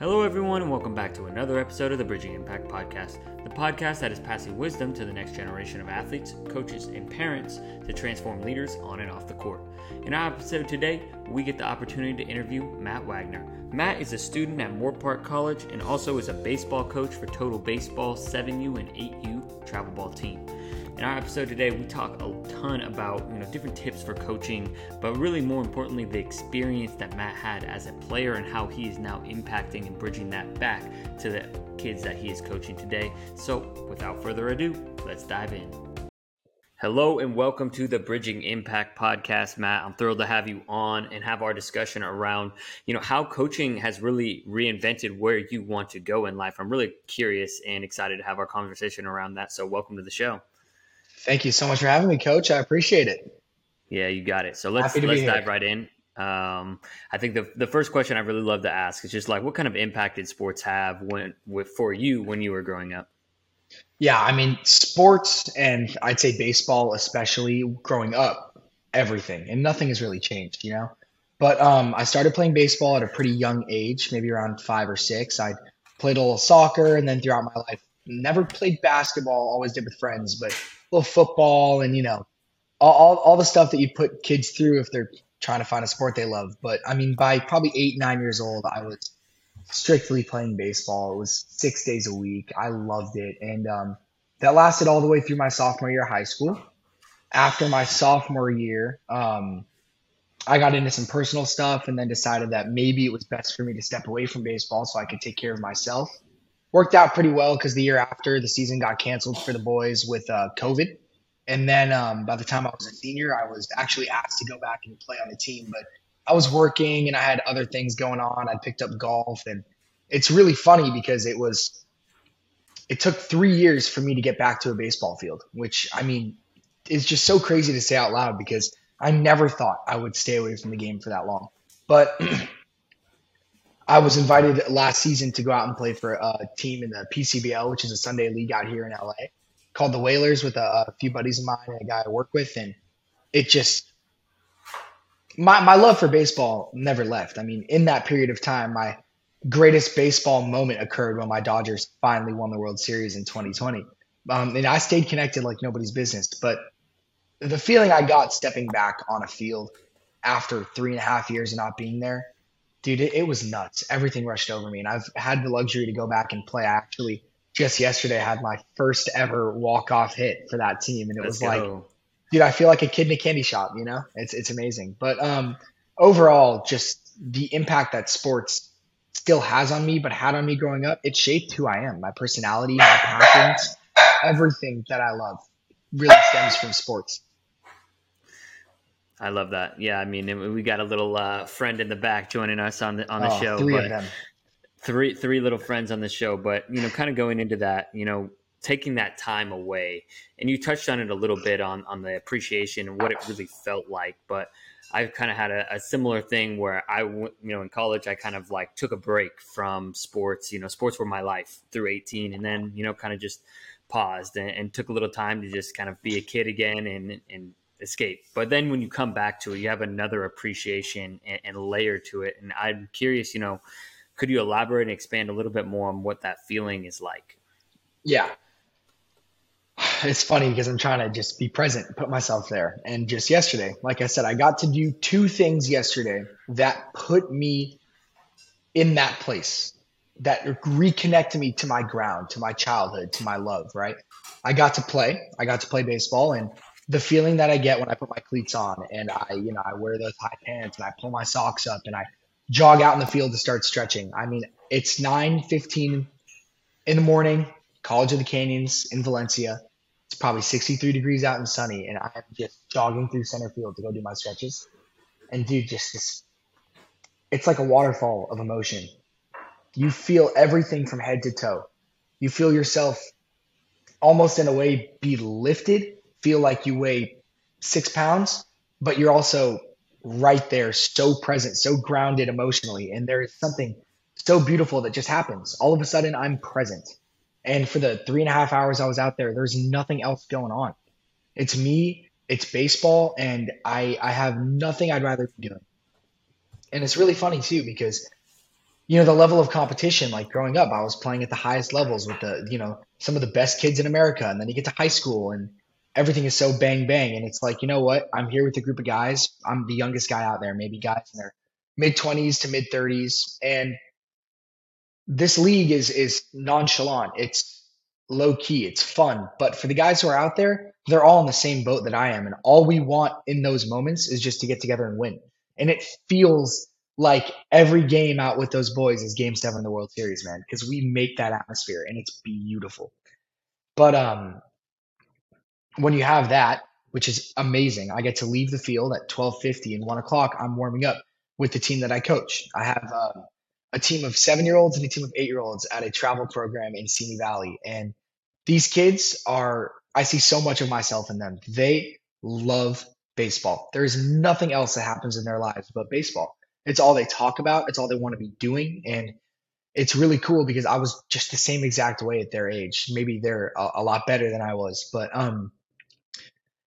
Hello, everyone, and welcome back to another episode of the Bridging Impact Podcast, the podcast that is passing wisdom to the next generation of athletes, coaches, and parents to transform leaders on and off the court. In our episode today, we get the opportunity to interview Matt Wagner. Matt is a student at Moorpark Park College and also is a baseball coach for Total Baseball 7U and 8U travel ball team. In our episode today, we talk a ton about you know different tips for coaching, but really more importantly, the experience that Matt had as a player and how he is now impacting and bridging that back to the kids that he is coaching today. So, without further ado, let's dive in. Hello and welcome to the Bridging Impact podcast, Matt. I'm thrilled to have you on and have our discussion around, you know, how coaching has really reinvented where you want to go in life. I'm really curious and excited to have our conversation around that. So, welcome to the show. Thank you so much for having me, Coach. I appreciate it. Yeah, you got it. So let's let's dive right in. Um, I think the the first question I really love to ask is just like, what kind of impact did sports have when with for you when you were growing up? Yeah, I mean, sports and I'd say baseball, especially growing up, everything and nothing has really changed, you know. But um, I started playing baseball at a pretty young age, maybe around five or six. I played a little soccer, and then throughout my life, never played basketball. Always did with friends, but football and you know all, all, all the stuff that you put kids through if they're trying to find a sport they love. But I mean, by probably eight nine years old, I was strictly playing baseball. It was six days a week. I loved it, and um, that lasted all the way through my sophomore year of high school. After my sophomore year, um, I got into some personal stuff and then decided that maybe it was best for me to step away from baseball so I could take care of myself worked out pretty well because the year after the season got canceled for the boys with uh, COVID. And then um, by the time I was a senior, I was actually asked to go back and play on the team. But I was working and I had other things going on. I picked up golf. And it's really funny because it was, it took three years for me to get back to a baseball field, which I mean, is just so crazy to say out loud because I never thought I would stay away from the game for that long. But I was invited last season to go out and play for a team in the PCBL, which is a Sunday league out here in LA, called the Whalers, with a, a few buddies of mine and a guy I work with, and it just my my love for baseball never left. I mean, in that period of time, my greatest baseball moment occurred when my Dodgers finally won the World Series in 2020. Um, and I stayed connected like nobody's business. But the feeling I got stepping back on a field after three and a half years of not being there dude, it, it, was nuts. Everything rushed over me, and I've had the luxury to go back and play. I actually just yesterday had my first ever walk off hit for that team, and it Let's was go. like, dude, I feel like a kid in a candy shop. You know, it's it's amazing. But um, overall, just the impact that sports still has on me, but had on me growing up, it shaped who I am, my personality, my passions, everything that I love really stems from sports. I love that. Yeah, I mean, we got a little uh, friend in the back joining us on the on the oh, show. Three of them. Three three little friends on the show, but you know, kind of going into that, you know, taking that time away, and you touched on it a little bit on on the appreciation and what it really felt like, but. I've kind of had a, a, similar thing where I, you know, in college, I kind of like took a break from sports. You know, sports were my life through 18, and then you know, kind of just paused and, and took a little time to just kind of be a kid again and and escape. But then when you come back to it, you have another appreciation and, and, layer to it. And I'm curious, you know, could you elaborate and expand a little bit more on what that feeling is like? Yeah. It's funny because I'm trying to just be present, put myself there. And just yesterday, like I said, I got to do two things yesterday that put me in that place, that reconnected me to my ground, to my childhood, to my love, right? I got to play. I got to play baseball and the feeling that I get when I put my cleats on and I, you know, I wear those high pants and I pull my socks up and I jog out in the field to start stretching. I mean, it's 9:15 in the morning, College of the Canyons in Valencia. It's probably 63 degrees out and sunny, and I'm just jogging through center field to go do my stretches. And dude, just this, it's like a waterfall of emotion. You feel everything from head to toe. You feel yourself almost in a way be lifted feel like you weigh six pounds, but you're also right there, so present, so grounded emotionally. And there is something so beautiful that just happens. All of a sudden, I'm present. And for the three and a half hours I was out there, there's nothing else going on. It's me, it's baseball, and I, I have nothing I'd rather be doing. And it's really funny too, because you know, the level of competition, like growing up, I was playing at the highest levels with the, you know, some of the best kids in America. And then you get to high school and everything is so bang bang. And it's like, you know what? I'm here with a group of guys. I'm the youngest guy out there, maybe guys in their mid 20s to mid 30s. And this league is is nonchalant. It's low key. It's fun. But for the guys who are out there, they're all in the same boat that I am. And all we want in those moments is just to get together and win. And it feels like every game out with those boys is game seven in the World Series, man, because we make that atmosphere and it's beautiful. But um when you have that, which is amazing, I get to leave the field at twelve fifty and one o'clock. I'm warming up with the team that I coach. I have uh, a team of seven year olds and a team of eight year olds at a travel program in Simi Valley, and these kids are. I see so much of myself in them. They love baseball. There is nothing else that happens in their lives but baseball. It's all they talk about. It's all they want to be doing, and it's really cool because I was just the same exact way at their age. Maybe they're a, a lot better than I was, but um,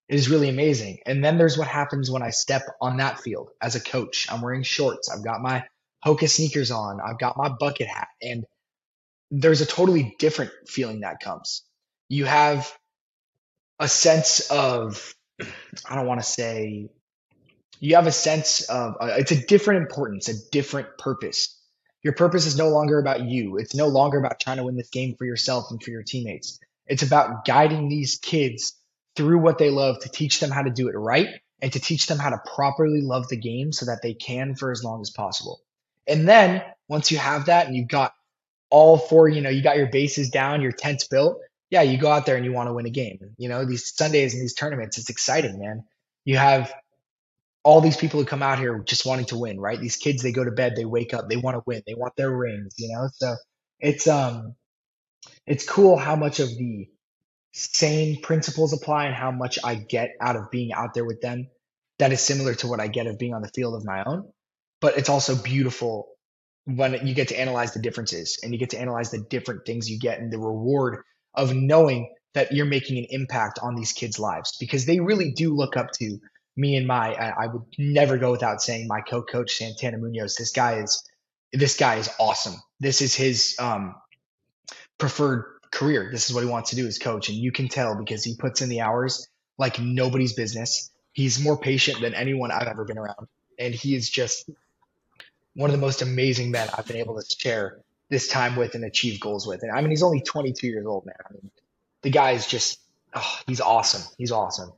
is really amazing. And then there's what happens when I step on that field as a coach. I'm wearing shorts. I've got my Hoka sneakers on. I've got my bucket hat. And there's a totally different feeling that comes. You have a sense of, I don't want to say, you have a sense of, uh, it's a different importance, a different purpose. Your purpose is no longer about you. It's no longer about trying to win this game for yourself and for your teammates. It's about guiding these kids through what they love to teach them how to do it right and to teach them how to properly love the game so that they can for as long as possible. And then once you have that and you've got all four, you know, you got your bases down, your tent's built, yeah, you go out there and you want to win a game. You know, these Sundays and these tournaments, it's exciting, man. You have all these people who come out here just wanting to win, right? These kids, they go to bed, they wake up, they want to win, they want their rings, you know? So it's um it's cool how much of the same principles apply and how much I get out of being out there with them that is similar to what I get of being on the field of my own. But it's also beautiful when you get to analyze the differences and you get to analyze the different things you get and the reward of knowing that you're making an impact on these kids' lives because they really do look up to me and my I would never go without saying my co-coach Santana Munoz. This guy is this guy is awesome. This is his um, preferred career. This is what he wants to do as coach. And you can tell because he puts in the hours like nobody's business. He's more patient than anyone I've ever been around. And he is just one of the most amazing men I've been able to share this time with and achieve goals with. And I mean, he's only 22 years old, man. I mean, the guy is just, oh, he's awesome. He's awesome.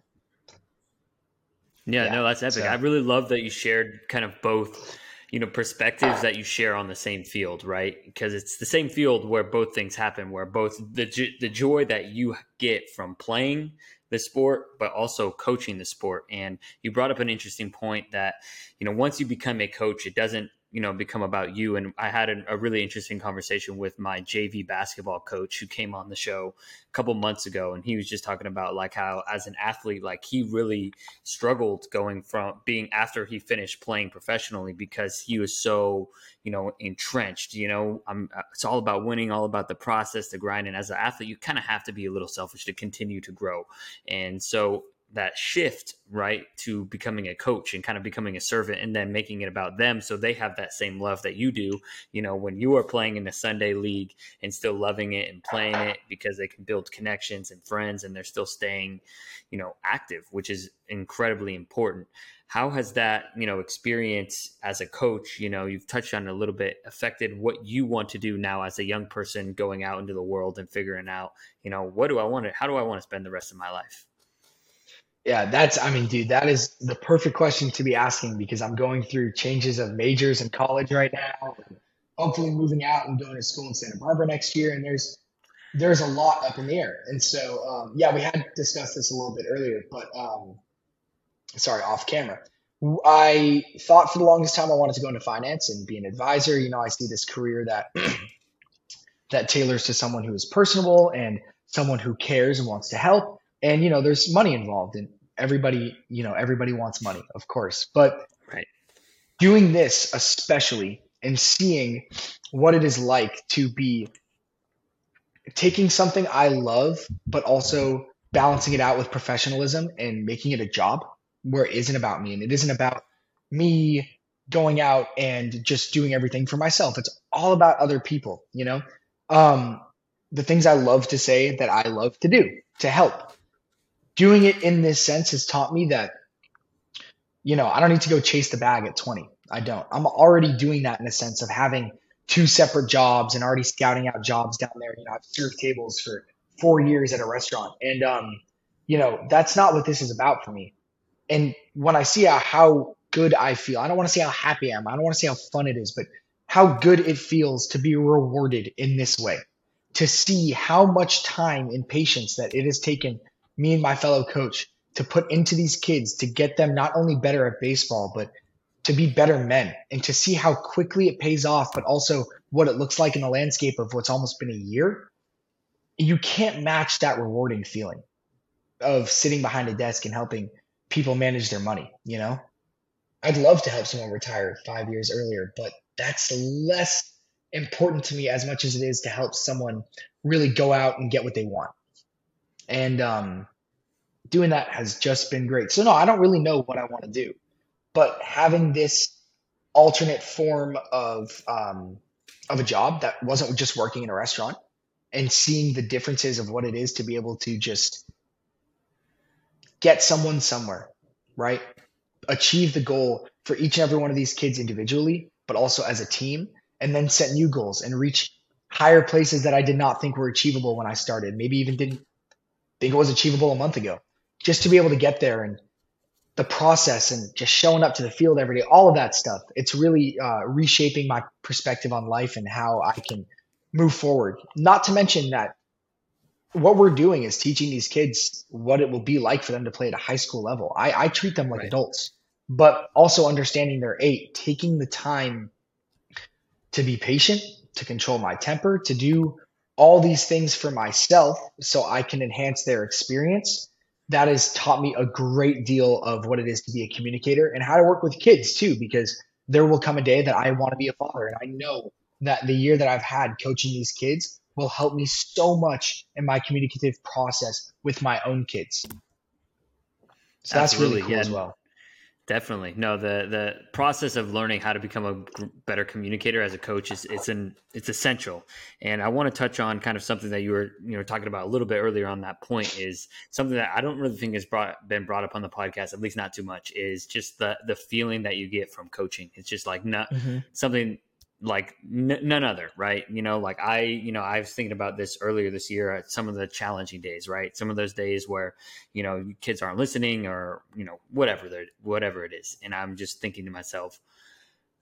Yeah, yeah no, that's epic. So. I really love that you shared kind of both you know perspectives that you share on the same field right? Because it's the same field where both things happen where both the the joy that you get from playing the sport but also coaching the sport. And you brought up an interesting point that you know once you become a coach it doesn't you know become about you. And i had a, really interesting conversation with my jv basketball coach who came on the show a couple months ago. And he was just talking about like how as an athlete like he really struggled going from being after he finished playing professionally because he was so you know entrenched you know? I'm it's all about winning all about the process the grind and as an athlete you kind of have to be a little selfish to continue to grow. And so that shift right to becoming a coach and kind of becoming a servant and then making it about them so they have that same love that you do you know when you are playing in the sunday league and still loving it and playing it because they can build connections and friends and they're still staying you know active which is incredibly important. How has that you know experience as a coach you know you've touched on a little bit affected what you want to do now as a young person going out into the world and figuring out you know what do i want to how do i want to spend the rest of my life yeah, that's, I mean, dude, that is the perfect question to be asking because I'm going through changes of majors in college right now. Hopefully moving out and going to school in Santa Barbara next year. And there's, there's a lot up in the air. And so, um, yeah, we had discussed this a little bit earlier, but, um, sorry, off camera. I thought for the longest time I wanted to go into finance and be an advisor. You know, I see this career that, that tailors to someone who is personable and someone who cares and wants to help and you know there's money involved and everybody you know everybody wants money of course but right. doing this especially and seeing what it is like to be taking something i love but also balancing it out with professionalism and making it a job where it isn't about me and it isn't about me going out and just doing everything for myself. It's all about other people, you know? Um, the things I love to say that I love to do to help. Doing it in this sense has taught me that, you know, I don't need to go chase the bag at 20. I don't. I'm already doing that in a sense of having two separate jobs and already scouting out jobs down there. You know, I've served tables for four years at a restaurant. And, um, you know, that's not what this is about for me. And when I see how, how good I feel, I don't want to say how happy I am. I don't want to say how fun it is, but how good it feels to be rewarded in this way, to see how much time and patience that it has taken me and my fellow coach to put into these kids to get them not only better at baseball, but to be better men and to see how quickly it pays off, but also what it looks like in the landscape of what's almost been a year. You can't match that rewarding feeling of sitting behind a desk and helping people manage their money, you know? I'd love to help someone retire five years earlier, but that's less important to me as much as it is to help someone really go out and get what they want. And um, doing that has just been great. So, no, I don't really know what I want to do, but having this alternate form of um, of a job that wasn't just working in a restaurant and seeing the differences of what it is to be able to just get someone somewhere, right? Achieve the goal for each and every one of these kids individually, but also as a team, and then set new goals and reach higher places that I did not think were achievable when I started. Maybe even didn't think it was achievable a month ago. Just to be able to get there and the process and just showing up to the field every day, all of that stuff. It's really uh, reshaping my perspective on life and how I can move forward. Not to mention that what we're doing is teaching these kids what it will be like for them to play at a high school level. I, I treat them like right. adults, but also understanding they're eight, taking the time to be patient, to control my temper, to do all these things for myself so I can enhance their experience. That has taught me a great deal of what it is to be a communicator and how to work with kids too, because there will come a day that I want to be a father. And I know that the year that I've had coaching these kids, will help me so much in my communicative process with my own kids. So that's really cool yeah, as well. Definitely. No, the the process of learning how to become a better communicator as a coach is it's an it's essential. And I want to touch on kind of something that you were you know talking about a little bit earlier on that point is something that I don't really think has brought been brought up on the podcast, at least not too much, is just the the feeling that you get from coaching. It's just like not mm-hmm. something like n- none other, right? You know, like I, you know, I was thinking about this earlier this year at some of the challenging days, right? Some of those days where, you know, kids aren't listening or, you know, whatever they're, whatever it is. And I'm just thinking to myself,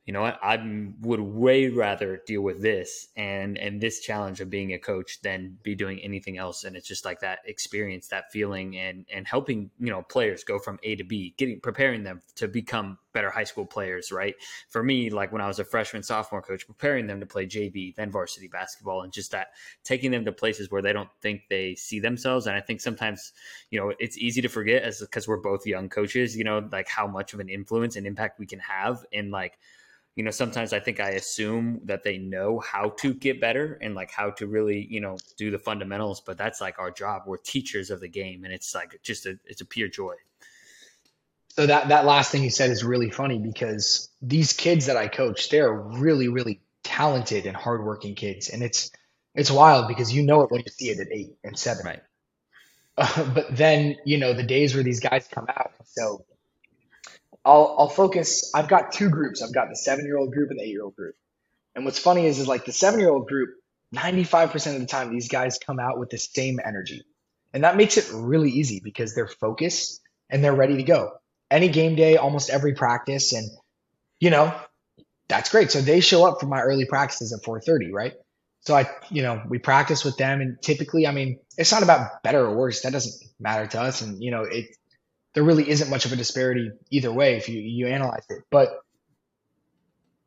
you know what, I would way rather deal with this and and this challenge of being a coach than be doing anything else. And it's just like that experience, that feeling, and and helping you know players go from A to B, getting preparing them to become better high school players. Right? For me, like when I was a freshman, sophomore coach, preparing them to play JV, then varsity basketball, and just that taking them to places where they don't think they see themselves. And I think sometimes you know it's easy to forget as because we're both young coaches, you know, like how much of an influence and impact we can have in like you know sometimes i think i assume that they know how to get better and like how to really you know do the fundamentals but that's like our job. We're teachers of the game and it's like just a it's a pure joy. So that that last thing you said is really funny because these kids that i coach they're really really talented and hardworking kids and it's it's wild because you know it when you see it at eight and seven. Right. Uh, but then you know the days where these guys come out so I'll I'll focus. I've got two groups. I've got the seven year old group and the eight year old group. And what's funny is is like the seven year old group, ninety five percent of the time these guys come out with the same energy, and that makes it really easy because they're focused and they're ready to go. Any game day, almost every practice, and you know that's great. So they show up for my early practices at four thirty, right? So I, you know, we practice with them, and typically, I mean, it's not about better or worse. That doesn't matter to us, and you know, it there really isn't much of a disparity either way if you, you analyze it. But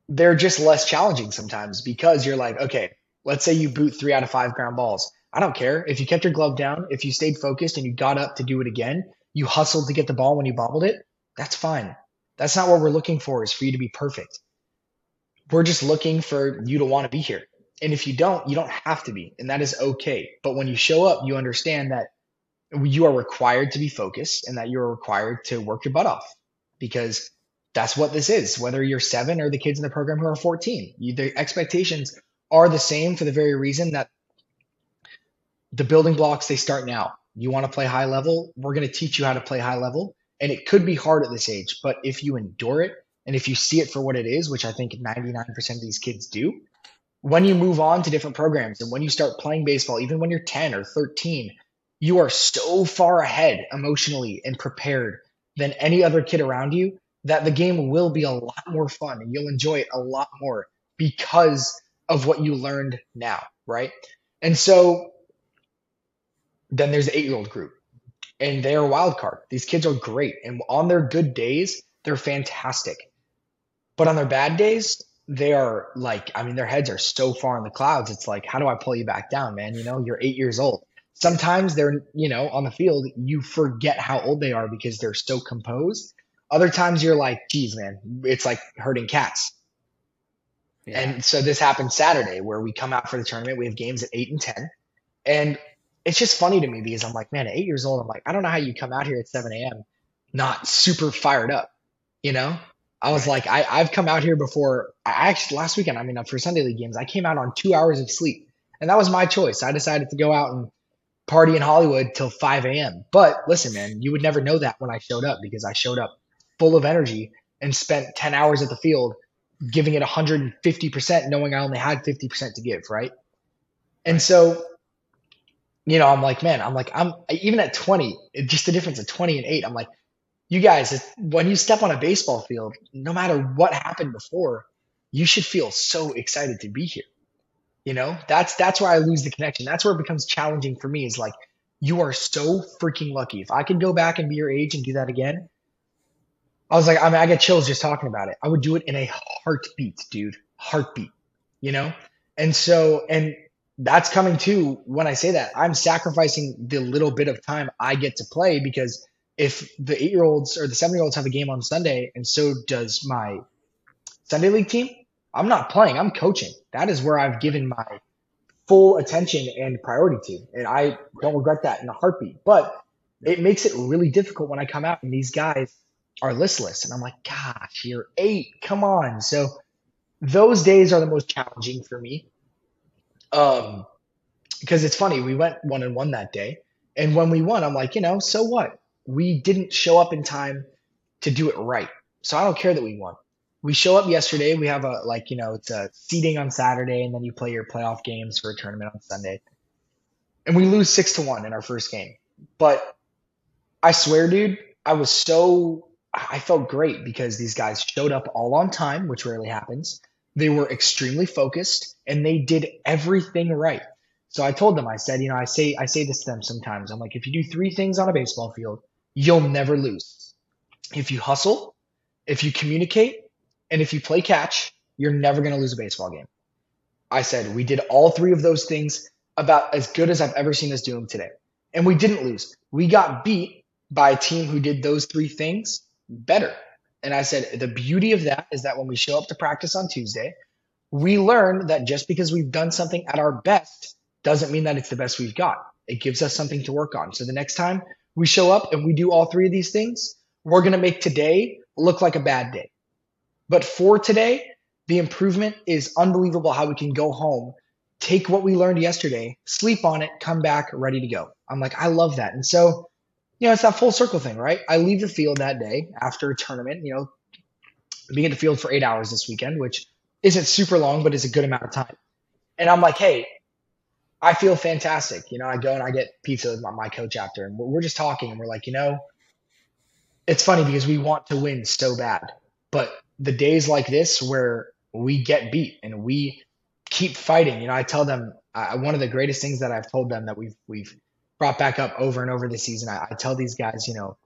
they're just less challenging sometimes because you're like, okay, let's say you boot three out of five ground balls. I don't care. If you kept your glove down, if you stayed focused and you got up to do it again, you hustled to get the ball when you bobbled it, that's fine. That's not what we're looking for is for you to be perfect. We're just looking for you to want to be here. And if you don't, you don't have to be. And that is okay. But when you show up, you understand that you are required to be focused and that you're required to work your butt off because that's what this is, whether you're seven or the kids in the program who are 14. You, the expectations are the same for the very reason that the building blocks they start now. You want to play high level, we're going to teach you how to play high level. And it could be hard at this age, but if you endure it and if you see it for what it is, which I think 99% of these kids do, when you move on to different programs and when you start playing baseball, even when you're 10 or 13, you are so far ahead emotionally and prepared than any other kid around you that the game will be a lot more fun and you'll enjoy it a lot more because of what you learned now, right? And so then there's the eight year old group, and they're a wild card. These kids are great, and on their good days, they're fantastic. But on their bad days, they are like, I mean, their heads are so far in the clouds. It's like, how do I pull you back down, man? You know, you're eight years old. Sometimes they're, you know, on the field, you forget how old they are because they're so composed. Other times you're like, geez, man, it's like herding cats. Yeah. And so this happened Saturday where we come out for the tournament. We have games at eight and 10. And it's just funny to me because I'm like, man, at eight years old, I'm like, I don't know how you come out here at 7 a.m. not super fired up, you know? I was like, I, I've come out here before. I actually last weekend, I mean, for Sunday league games, I came out on two hours of sleep, and that was my choice. I decided to go out and party in Hollywood till 5 a.m. But listen, man, you would never know that when I showed up because I showed up full of energy and spent 10 hours at the field giving it 150%, knowing I only had 50% to give, right? And so, you know, I'm like, man, I'm like, I'm even at 20, just the difference of 20 and 8, I'm like, you guys, when you step on a baseball field, no matter what happened before, you should feel so excited to be here. You know, that's that's where I lose the connection. That's where it becomes challenging for me. Is like you are so freaking lucky. If I could go back and be your age and do that again, I was like, I mean, I get chills just talking about it. I would do it in a heartbeat, dude. Heartbeat. You know? And so, and that's coming too when I say that. I'm sacrificing the little bit of time I get to play because if the eight year olds or the seven year olds have a game on Sunday and so does my Sunday league team, I'm not playing, I'm coaching. That is where I've given my full attention and priority to. And I don't regret that in a heartbeat. But it makes it really difficult when I come out and these guys are listless. And I'm like, gosh, you're eight. Come on. So those days are the most challenging for me. Um, because it's funny, we went one and one that day. And when we won, I'm like, you know, so what? we didn't show up in time to do it right. So I don't care that we won. We show up yesterday. We have a like you know it's a seeding on Saturday, and then you play your playoff games for a tournament on Sunday. And we lose six to one in our first game. But I swear, dude, I was so I felt great because these guys showed up all on time, which rarely happens. They were extremely focused and they did everything right. So I told them, I said, you know, I say I say this to them sometimes. I'm like, if you do three things on a baseball field, you'll never lose. If you hustle, if you communicate, and if you play catch, you're never going to lose a baseball game. I said we did all three of those things about as good as I've ever seen us do them today. And we didn't lose. We got beat by a team who did those three things better. And I said the beauty of that is that when we show up to practice on Tuesday, we learn that just because we've done something at our best doesn't mean that it's the best we've got. It gives us something to work on. So the next time we show up and we do all three of these things, we're going to make today look like a bad day. But for today, the improvement is unbelievable how we can go home, take what we learned yesterday, sleep on it, come back ready to go. I'm like, I love that. And so, you know, it's that full circle thing, right? I leave the field that day after a tournament, you know, being at the field for eight hours this weekend, which isn't super long, but it's a good amount of time. And I'm like, hey, I feel fantastic. You know, I go and I get pizza with my coach after, and we're just talking, and we're like, you know, it's funny because we want to win so bad, but the days like this where we get beat and we keep fighting. You know, I tell them one of the greatest things that I've told them that we've we've brought back up over and over this season. I, I tell these guys, you know,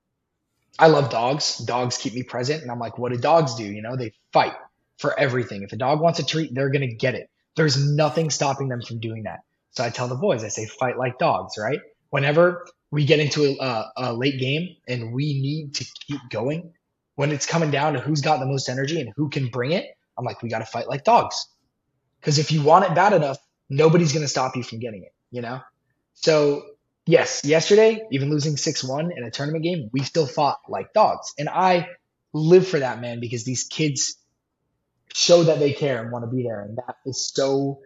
I love dogs. Dogs keep me present, and I'm like, what do dogs do? You know, they fight for everything. If a dog wants a treat, they're gonna get it. There's nothing stopping them from doing that. So I tell the boys, I say, fight like dogs, right? Whenever we get into a, a, late game and we need to keep going, when it's coming down to who's got the most energy and who can bring it, I'm like, we got to fight like dogs. Because if you want it bad enough, nobody's going to stop you from getting it, you know? So, yes, yesterday, even losing 6 1 in a tournament game, we still fought like dogs. And I live for that, man, because these kids show that they care and want to be there. And that is so,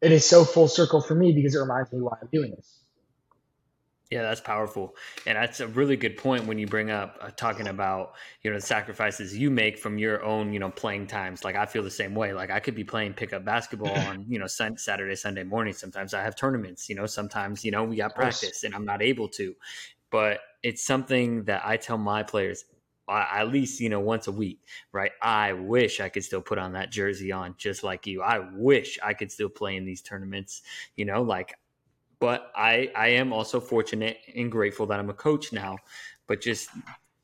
it is so full circle for me because it reminds me why I'm doing this. Yeah, that's powerful, and that's a really good point when you bring up uh, talking about you know the sacrifices you make from your own you know playing times. Like I feel the same way. Like I could be playing pickup basketball on you know sun, Saturday, Sunday morning. Sometimes I have tournaments. You know, sometimes you know we got practice and I'm not able to. But it's something that I tell my players at least you know once a week right i wish i could still put on that jersey on just like you i wish i could still play in these tournaments you know like but I I am also fortunate and grateful that I'm a coach now. But just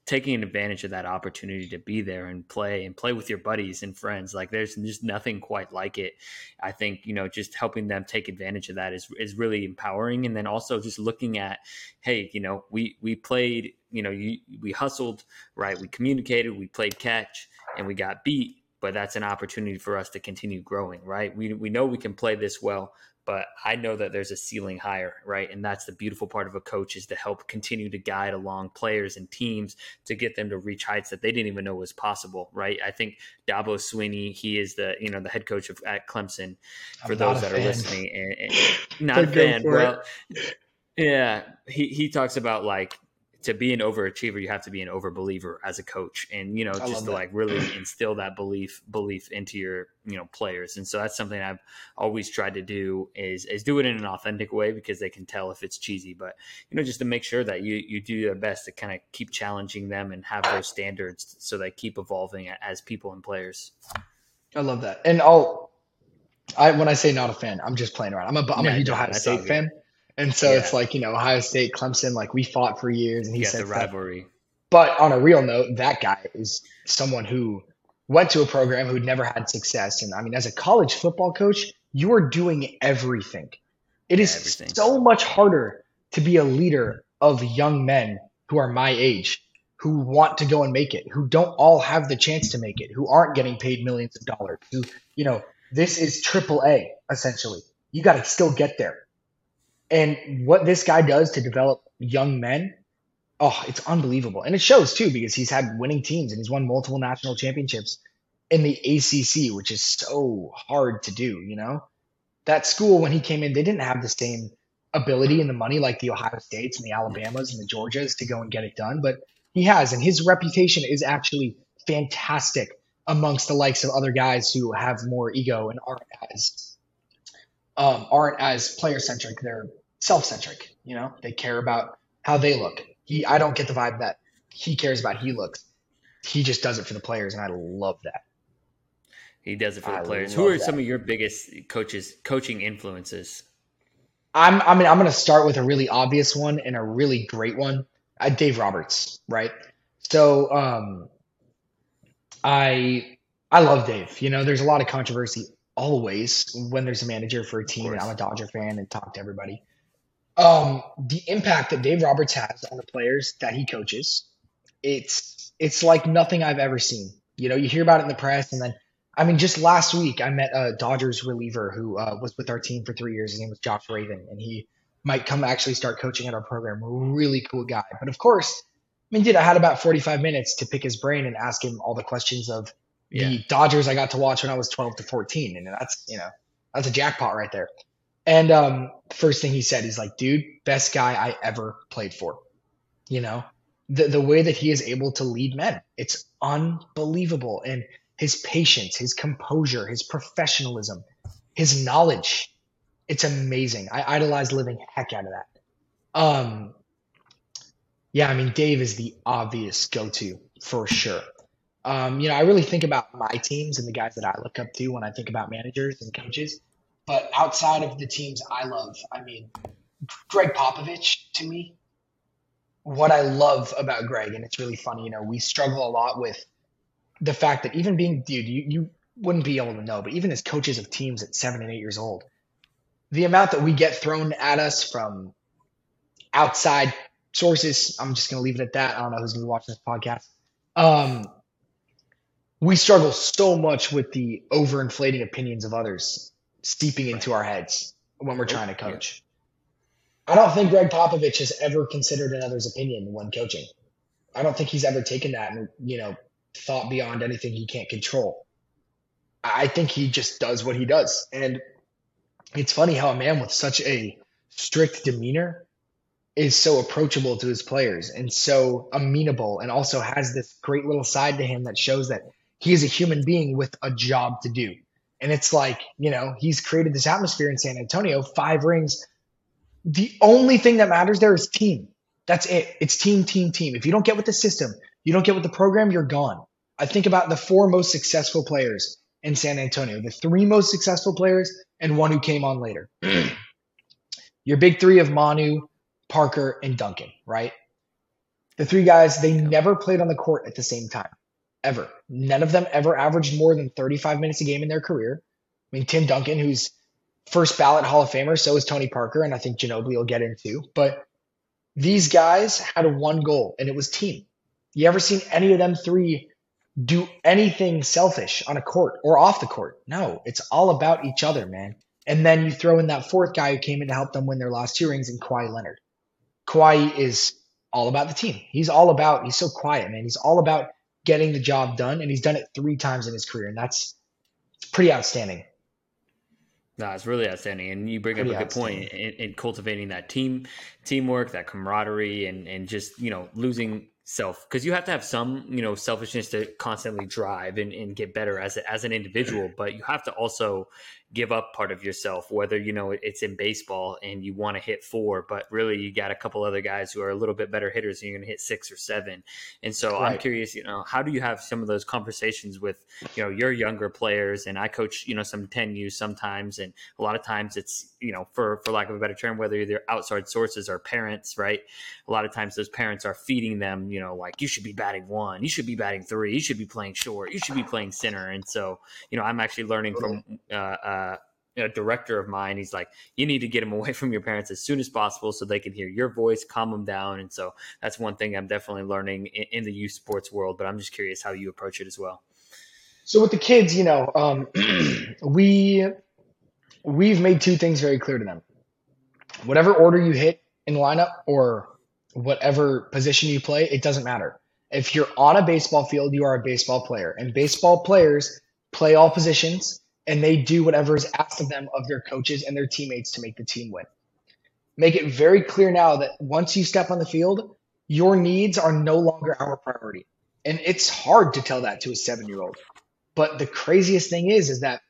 taking advantage of that opportunity to be there and play and play with your buddies and friends like there's just nothing quite like it. I think you know just helping them take advantage of that is is really empowering. And then also just looking at hey you know we we played you know you, we hustled right? We communicated we played catch and we got beat but that's an opportunity for us to continue growing right? We we know we can play this well but I know that there's a ceiling higher, right? And that's the beautiful part of a coach is to help continue to guide along players and teams to get them to reach heights that they didn't even know was possible, right? I think Dabo Swinney, he is the you know the head coach of at Clemson. For I'm those that fan. are listening, and, and not a fan, well, yeah, he he talks about like to be an overachiever, you have to be an overbeliever as a coach, and you know, just to that. like really instill that belief belief into your you know players. And so that's something I've always tried to do is is do it in an authentic way because they can tell if it's cheesy. But you know, just to make sure that you you do your best to kind of keep challenging them and have those standards so they keep evolving as people and players. I love that, and I'll. I when I say not a fan, I'm just playing around. I'm a I'm a huge Ohio State fan. And so yeah. it's like, you know, Ohio State, Clemson, like we fought for years and he said the rivalry. But on a real note, that guy is someone who went to a program who'd never had success. And I mean, as a college football coach, you are doing everything. It is everything. so much harder to be a leader of young men who are my age, who want to go and make it, who don't all have the chance to make it, who aren't getting paid millions of dollars, who, you know, this is triple A essentially. You got to still get there. And what this guy does to develop young men, oh, it's unbelievable. And it shows too because he's had winning teams and he's won multiple national championships in the ACC, which is so hard to do, you know? That school, when he came in, they didn't have the same ability and the money like the Ohio States and the Alabamas and the Georgias to go and get it done, but he has. And his reputation is actually fantastic amongst the likes of other guys who have more ego and aren't as um, aren't as player centric. They're self centric. You know, they care about how they look. He, I don't get the vibe that he cares about he looks. He just does it for the players, and I love that. He does it for the I players. Who are that. some of your biggest coaches, coaching influences? I'm, I mean, I'm going to start with a really obvious one and a really great one. Uh, Dave Roberts, right? So, um, I, I love Dave. You know, there's a lot of controversy always when there's a manager for a team. And I'm a Dodger fan and talk to everybody. Um, the impact that Dave Roberts has on the players that he coaches, it's it's like nothing I've ever seen. You know, you hear about it in the press, and then I mean, just last week I met a Dodgers reliever who uh, was with our team for three years. His name was Josh Ravin, and he might come actually start coaching at our program. Really cool guy. But of course, I mean, dude, I had about 45 minutes to pick his brain and ask him all the questions of yeah. the Dodgers I got to watch when I was 12 to 14, and that's you know that's a jackpot right there. And um, first thing he said, he's like, dude, best guy I ever played for. You know, the, the way that he is able to lead men, it's unbelievable. And his patience, his composure, his professionalism, his knowledge, it's amazing. I idolize living heck out of that. Um, yeah, I mean, Dave is the obvious go to for sure. Um, you know, I really think about my teams and the guys that I look up to when I think about managers and coaches. But outside of the teams I love, I mean, Gregg Popovich to me, what I love about Greg, and it's really funny, you know, we struggle a lot with the fact that even being, dude, you, you wouldn't be able to know, but even as coaches of teams at seven and eight years old, the amount that we get thrown at us from outside sources, I'm just going to leave it at that. I don't know who's going to be watching this podcast. Um, we struggle so much with the overinflating opinions of others steeping into our heads when we're oh, trying to coach. I don't think Gregg Popovich has ever considered another's opinion when coaching. I don't think he's ever taken that and you know thought beyond anything he can't control. I think he just does what he does. And it's funny how a man with such a strict demeanor is so approachable to his players and so amenable and also has this great little side to him that shows that he is a human being with a job to do. And it's like, you know, he's created this atmosphere in San Antonio, five rings. The only thing that matters there is team. That's it. It's team, team, team. If you don't get with the system, you don't get with the program, you're gone. I think about the four most successful players in San Antonio, the three most successful players, and one who came on later. Your big three of Manu, Parker, and Duncan, right? The three guys, they never played on the court at the same time, ever. None of them ever averaged more than 35 minutes a game in their career. I mean, Tim Duncan, who's first ballot Hall of Famer, so is Tony Parker, and I think Ginobili will get into. But these guys had one goal, and it was team. You ever seen any of them three do anything selfish on a court or off the court. No, it's all about each other, man. And then you throw in that fourth guy who came in to help them win their last two rings in Kawhi Leonard. Kawhi is all about the team. He's all about, he's so quiet, man. He's all about getting the job done, and he's done it three times in his career, and that's pretty outstanding. No, it's really outstanding, and you bring Pretty up a good point in, in, cultivating that team, teamwork, that camaraderie, and and just you know losing self because you have to have some you know selfishness to constantly drive and, and get better as a, as an individual but you have to also give up part of yourself whether you know it's in baseball and you want to hit four but really you got a couple other guys who are a little bit better hitters and you're going to hit six or seven. And so right. i'm curious you know how do you have some of those conversations with you know your younger players? And i coach you know some 10u sometimes and a lot of times it's you know for for lack of a better term whether they're outside sources or parents right? A lot of times those parents are feeding them you know like you should be batting one you should be batting three you should be playing short you should be playing center. And so you know i'm actually learning from uh, uh uh, a director of mine. He's like, you need to get them away from your parents as soon as possible so they can hear your voice, calm them down. And so that's one thing I'm definitely learning in, in the youth sports world. But I'm just curious how you approach it as well. So with the kids, you know, um, we we've made two things very clear to them. Whatever order you hit in lineup or whatever position you play, it doesn't matter. If you're on a baseball field, you are a baseball player, and baseball players play all positions and they do whatever is asked of them of their coaches and their teammates to make the team win. Make it very clear now that once you step on the field, your needs are no longer our priority. And it's hard to tell that to a seven year old. But the craziest thing is, is that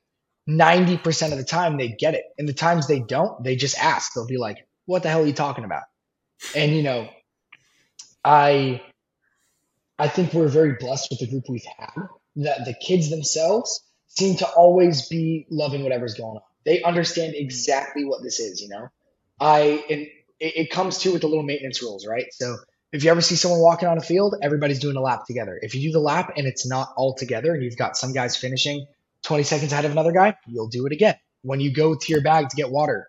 90% of the time they get it. And the times they don't, they just ask. They'll be like, what the hell are you talking about? And, you know, I, I think we're very blessed with the group we've had that the kids themselves seem to always be loving whatever's going on. They understand exactly what this is, you know. I and it, it comes to with the little maintenance rules, right? So if you ever see someone walking on a field, everybody's doing a lap together. If you do the lap and it's not all together, and you've got some guys finishing 20 seconds ahead of another guy, you'll do it again. When you go to your bag to get water,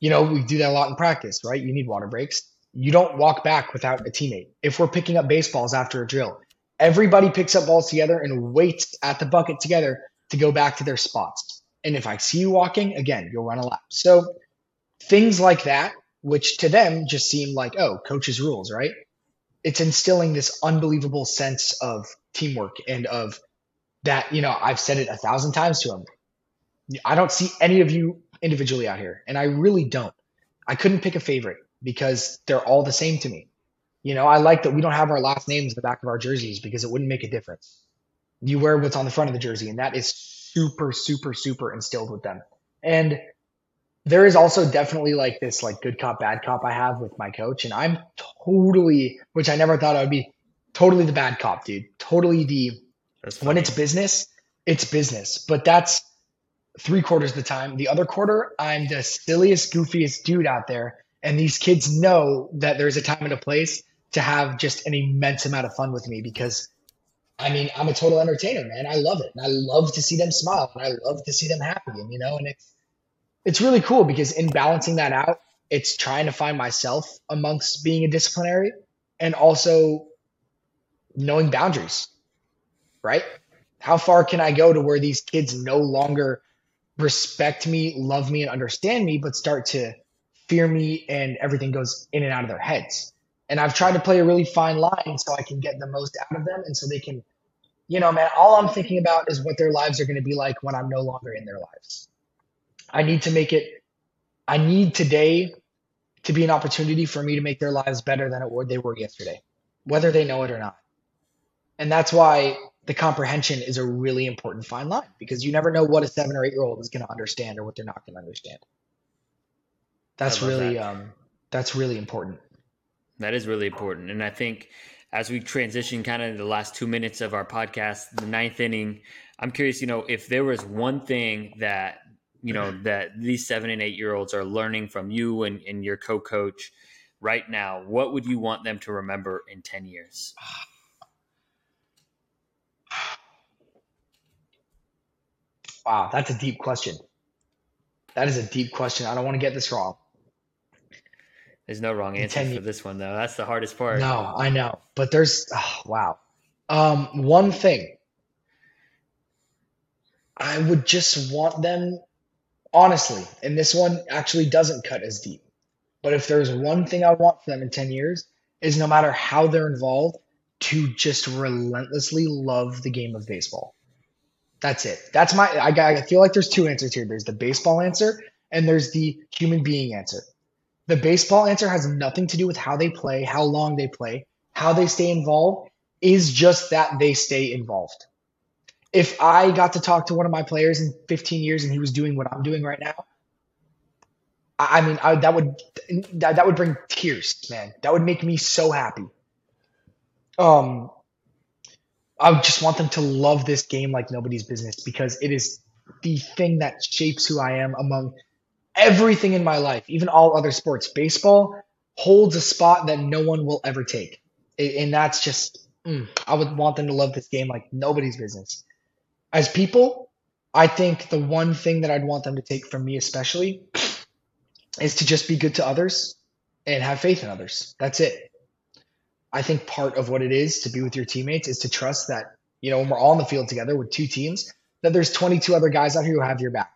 you know, we do that a lot in practice, right? You need water breaks. You don't walk back without a teammate. If we're picking up baseballs after a drill, everybody picks up balls together and waits at the bucket together to go back to their spots. And if I see you walking, again, you'll run a lap. So things like that, which to them just seem like, oh, coach's rules, right? It's instilling this unbelievable sense of teamwork and of that, you know, I've said it a thousand times to them. I don't see any of you individually out here, and I really don't. I couldn't pick a favorite because they're all the same to me. You know, I like that we don't have our last names in the back of our jerseys because it wouldn't make a difference. You wear what's on the front of the jersey, and that is super, super, super instilled with them. And there is also definitely like this like good cop, bad cop I have with my coach, and I'm totally, which I never thought I would be, totally the bad cop, dude. Totally the when it's business, it's business. But that's three quarters of the time. The other quarter, I'm the silliest, goofiest dude out there. And these kids know that there's a time and a place to have just an immense amount of fun with me because I mean, I'm a total entertainer, man. I love it. And I love to see them smile and I love to see them happy. And, you know, and it's, it's really cool because in balancing that out, it's trying to find myself amongst being a disciplinary and also knowing boundaries, right? How far can I go to where these kids no longer respect me, love me, and understand me, but start to fear me and everything goes in and out of their heads? And I've tried to play a really fine line so I can get the most out of them and so they can, you know, man, all I'm thinking about is what their lives are going to be like when I'm no longer in their lives. I need to make it, I need today to be an opportunity for me to make their lives better than it were, they were yesterday, whether they know it or not. And that's why the comprehension is a really important fine line because you never know what a seven or eight year old is going to understand or what they're not going to understand. That's really that. um, that's really important. That is really important, and I think as we transition kind of the last two minutes of our podcast, the ninth inning, I'm curious, you know, if there was one thing that you know that these seven and eight year olds are learning from you and, and your co-coach right now, what would you want them to remember in ten years? Wow, that's a deep question. That is a deep question. I don't want to get this wrong. There's no wrong answer for this one though. That's the hardest part. No, I know, but there's oh, wow. Um, one thing I would just want them, honestly, and this one actually doesn't cut as deep. But if there's one thing I want for them in 10 years, is no matter how they're involved, to just relentlessly love the game of baseball. That's it. That's my. I, I feel like there's two answers here. There's the baseball answer and there's the human being answer. The baseball answer has nothing to do with how they play, how long they play, how they stay involved. Is just that they stay involved. If I got to talk to one of my players in 15 years and he was doing what I'm doing right now, I, mean, I, that would that, that would bring tears, man. That would make me so happy. Um, I just want them to love this game like nobody's business because it is the thing that shapes who I am among everything in my life, even all other sports. Baseball holds a spot that no one will ever take. And that's just, mm, I would want them to love this game like nobody's business. As people, I think the one thing that I'd want them to take from me, especially, is to just be good to others and have faith in others. That's it. I think part of what it is to be with your teammates is to trust that, you know, when we're all in the field together with two teams, that there's 22 other guys out here who have your back.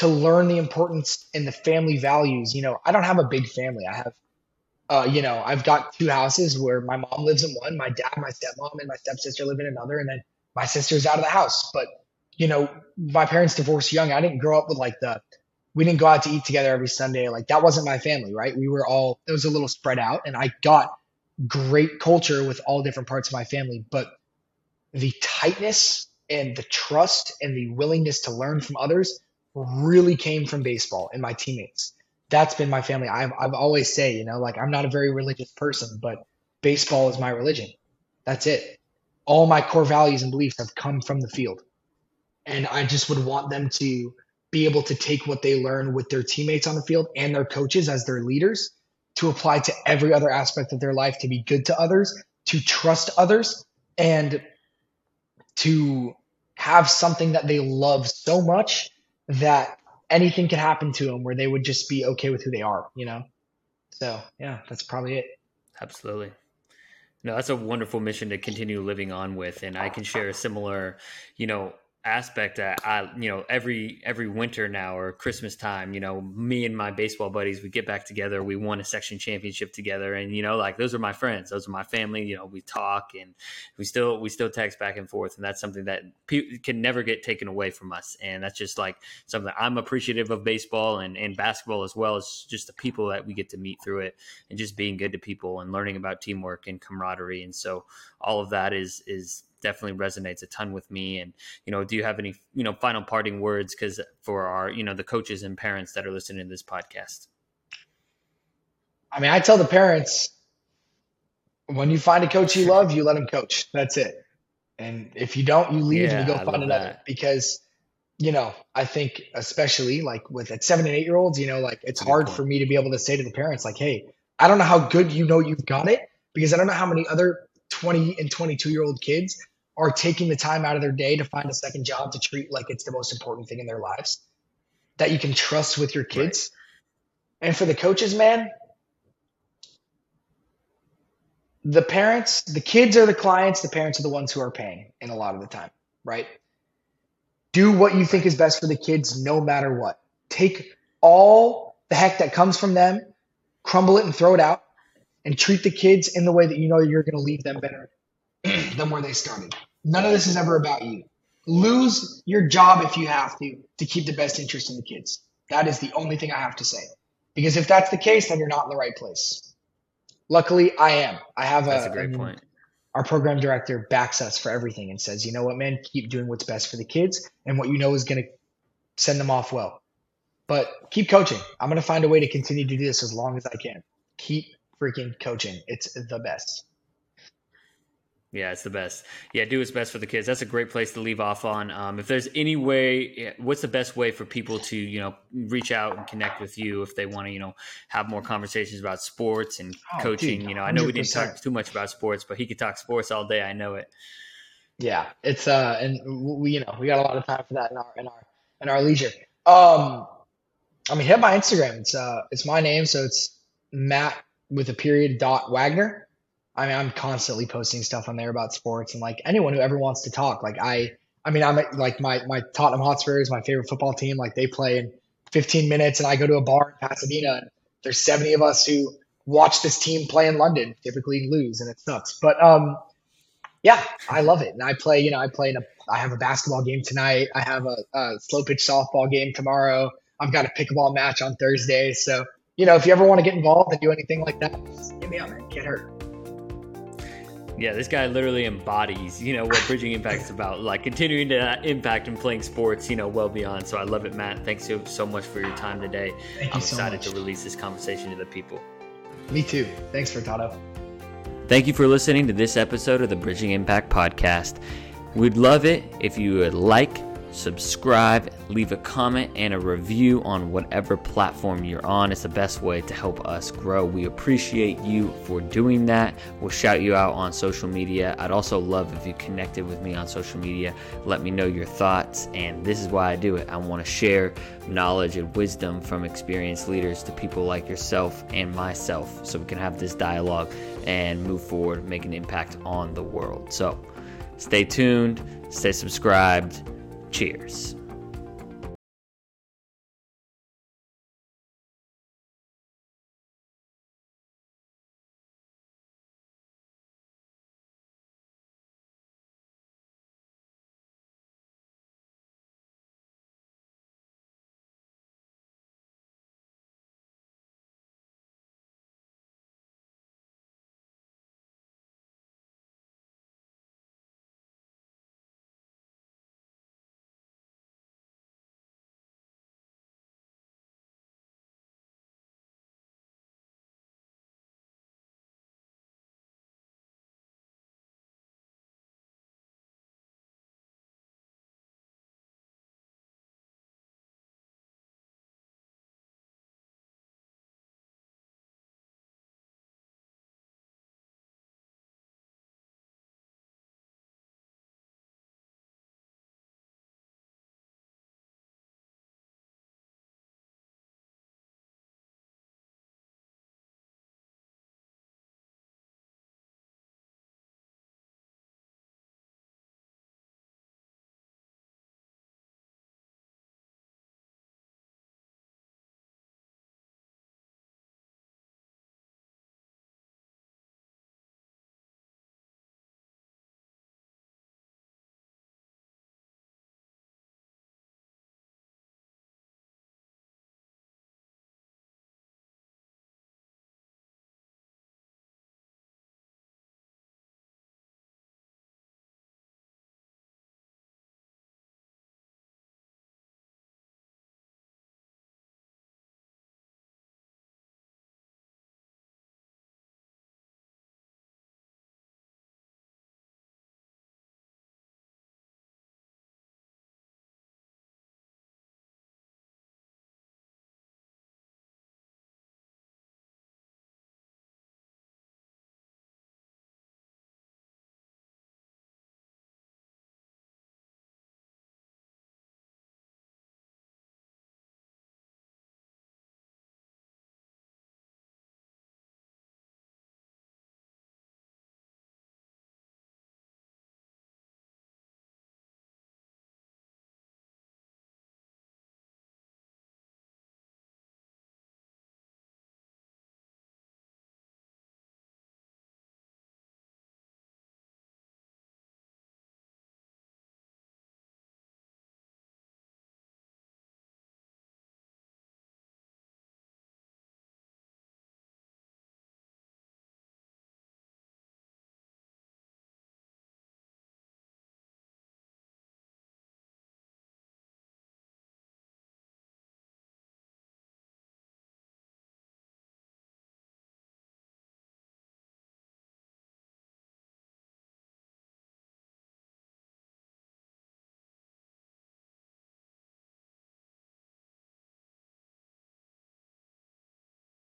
To learn the importance and the family values. You know, I don't have a big family. I have, uh, you know, I've got two houses where my mom lives in one, my dad, my stepmom, and my stepsister live in another, and then my sister's out of the house. But, you know, my parents divorced young. I didn't grow up with like the, we didn't go out to eat together every Sunday. Like that wasn't my family, right? We were all, it was a little spread out, and I got great culture with all different parts of my family, but the tightness and the trust and the willingness to learn from others really came from baseball and my teammates. That's been my family. I've, I've always say, you know, like I'm not a very religious person, but baseball is my religion. That's it. All my core values and beliefs have come from the field. And I just would want them to be able to take what they learn with their teammates on the field and their coaches as their leaders to apply to every other aspect of their life, to be good to others, to trust others, and to have something that they love so much that anything could happen to them where they would just be okay with who they are, you know? So, yeah, that's probably it. Absolutely. No, that's a wonderful mission to continue living on with. And I can share a similar, you know, aspect that I, you know, every every winter now or Christmas time, you know, me and my baseball buddies, we get back together. We won a section championship together, and you know, like those are my friends, those are my family. You know, we talk and we still we still text back and forth, and that's something that pe- can never get taken away from us. And that's just like something I'm appreciative of baseball and and basketball as well as just the people that we get to meet through it, and just being good to people and learning about teamwork and camaraderie. And so all of that is is definitely resonates a ton with me. And you know, do you have any you know final parting words? Because for our you know the coaches and parents that are listening to this podcast. I mean, I tell the parents when you find a coach you love, you let him coach. That's it. And if you don't, you leave yeah, and you go find another that. because you know, I think especially like with at seven and eight year olds, you know, like it's hard for me to be able to say to the parents, like, hey, I don't know how good you know you've got it because I don't know how many other 20 and 22 year old kids are taking the time out of their day to find a second job to treat like it's the most important thing in their lives that you can trust with your kids. Right. And for the coaches, man, the parents, the kids are the clients, the parents are the ones who are paying in a lot of the time, right? Do what you think is best for the kids no matter what. Take all the heck that comes from them, crumble it and throw it out, and treat the kids in the way that you know you're going to leave them better than where they started. None of this is ever about you. Lose your job if you have to to keep the best interest in the kids. That is the only thing I have to say. Because if that's the case, then you're not in the right place. Luckily, I am. I have That's a, a great a- point. Our program director backs us for everything and says, you know what, man, keep doing what's best for the kids and what you know is going to send them off well. But keep coaching. I'm going to find a way to continue to do this as long as I can. Keep freaking coaching. It's the best. Yeah, it's the best. Yeah, do what's best for the kids. That's a great place to leave off on. Um, if there's any way, what's the best way for people to, you know, reach out and connect with you if they want to, you know, have more conversations about sports and Oh, coaching? dude, you know, I know we didn't talk too much about sports, but he could talk sports all day. I know it. Yeah, it's uh, and we you know we got a lot of time for that in our in our in our leisure. Um, I mean, hit my Instagram. It's uh, it's my name, so it's Matt with a period dot Wagner. I mean, I'm constantly posting stuff on there about sports and like anyone who ever wants to talk. Like I, I mean, I'm like my my Tottenham Hotspur is my favorite football team. Like they play in 15 minutes, and I go to a bar in Pasadena, and there's 70 of us who watch this team play in London, typically lose, and it sucks. But um, yeah, I love it, and I play. You know, I play in a. I have a basketball game tonight. I have a, a slow pitch softball game tomorrow. I've got a pickleball match on Thursday. So you know, if you ever want to get involved and do anything like that, just hit me up, man. Get hurt. Yeah, this guy literally embodies, you know, what Bridging Impact is about, like continuing to uh, impact and playing sports, you know, well beyond. So I love it, Matt. Thanks so, so much for your time today. Thank I'm you so excited much. to release this conversation to the people. Me too. Thanks, Furtado. Thank you for listening to this episode of the Bridging Impact podcast. We'd love it if you would like, subscribe, leave a comment, and a review on whatever platform you're on. It's the best way to help us grow. We appreciate you for doing that. We'll shout you out on social media. I'd also love if you connected with me on social media. Let me know your thoughts. And this is why I do it. I want to share knowledge and wisdom from experienced leaders to people like yourself and myself so we can have this dialogue and move forward, make an impact on the world. So stay tuned, stay subscribed. Cheers.